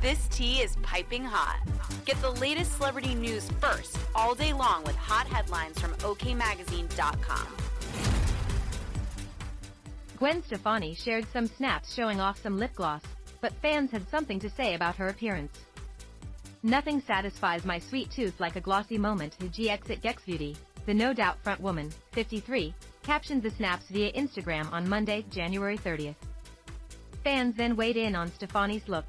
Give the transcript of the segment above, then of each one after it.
This tea is piping hot. Get the latest celebrity news first all day long with hot headlines from OKMagazine.com. Gwen Stefani shared some snaps showing off some lip gloss, but fans had something to say about her appearance. Nothing satisfies my sweet tooth like a glossy moment, GX at Gex Beauty, the no doubt front woman, 53, captioned the snaps via Instagram on Monday, January 30th. Fans then weighed in on Stefani's look.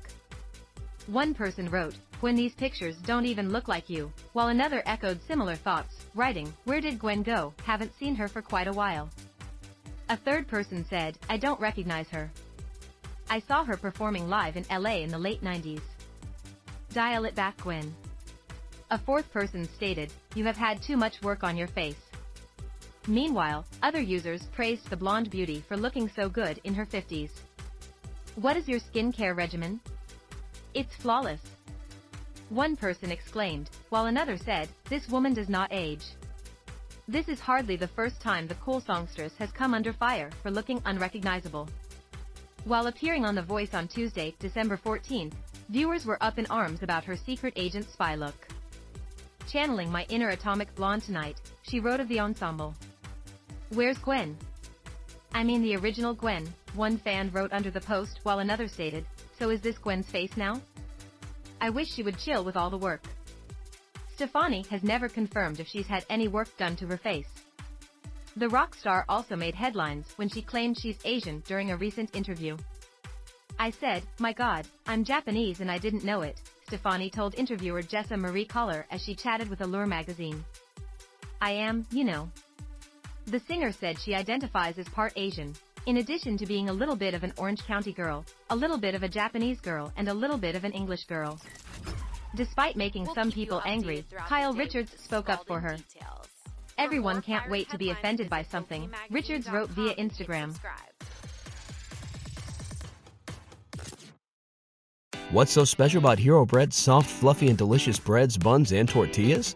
One person wrote, Gwen these pictures don't even look like you, while another echoed similar thoughts, writing, Where did Gwen go? Haven't seen her for quite a while. A third person said, I don't recognize her. I saw her performing live in LA in the late 90s. Dial it back Gwen. A fourth person stated, you have had too much work on your face. Meanwhile, other users praised the blonde beauty for looking so good in her 50s. What is your skincare regimen? It's flawless. One person exclaimed, while another said, this woman does not age. This is hardly the first time the cool songstress has come under fire for looking unrecognizable. While appearing on The Voice on Tuesday, December 14, viewers were up in arms about her secret agent spy look. Channeling my inner atomic blonde tonight, she wrote of the ensemble. Where's Gwen? I mean the original Gwen, one fan wrote under the post while another stated, so is this Gwen's face now? I wish she would chill with all the work. Stefani has never confirmed if she's had any work done to her face. The rock star also made headlines when she claimed she's Asian during a recent interview. I said, my god, I'm Japanese and I didn't know it, Stefani told interviewer Jesa Marie Calaor as she chatted with Allure magazine. I am, you know. The singer said she identifies as part Asian, in addition to being a little bit of an Orange County girl, a little bit of a Japanese girl and a little bit of an English girl. Despite making We'll some people angry, Kyle Richards spoke up for her. details. Everyone can't wait to be offended by something. Richards wrote via Instagram. What's so special about Hero Bread's soft, fluffy, and delicious breads, buns, and tortillas?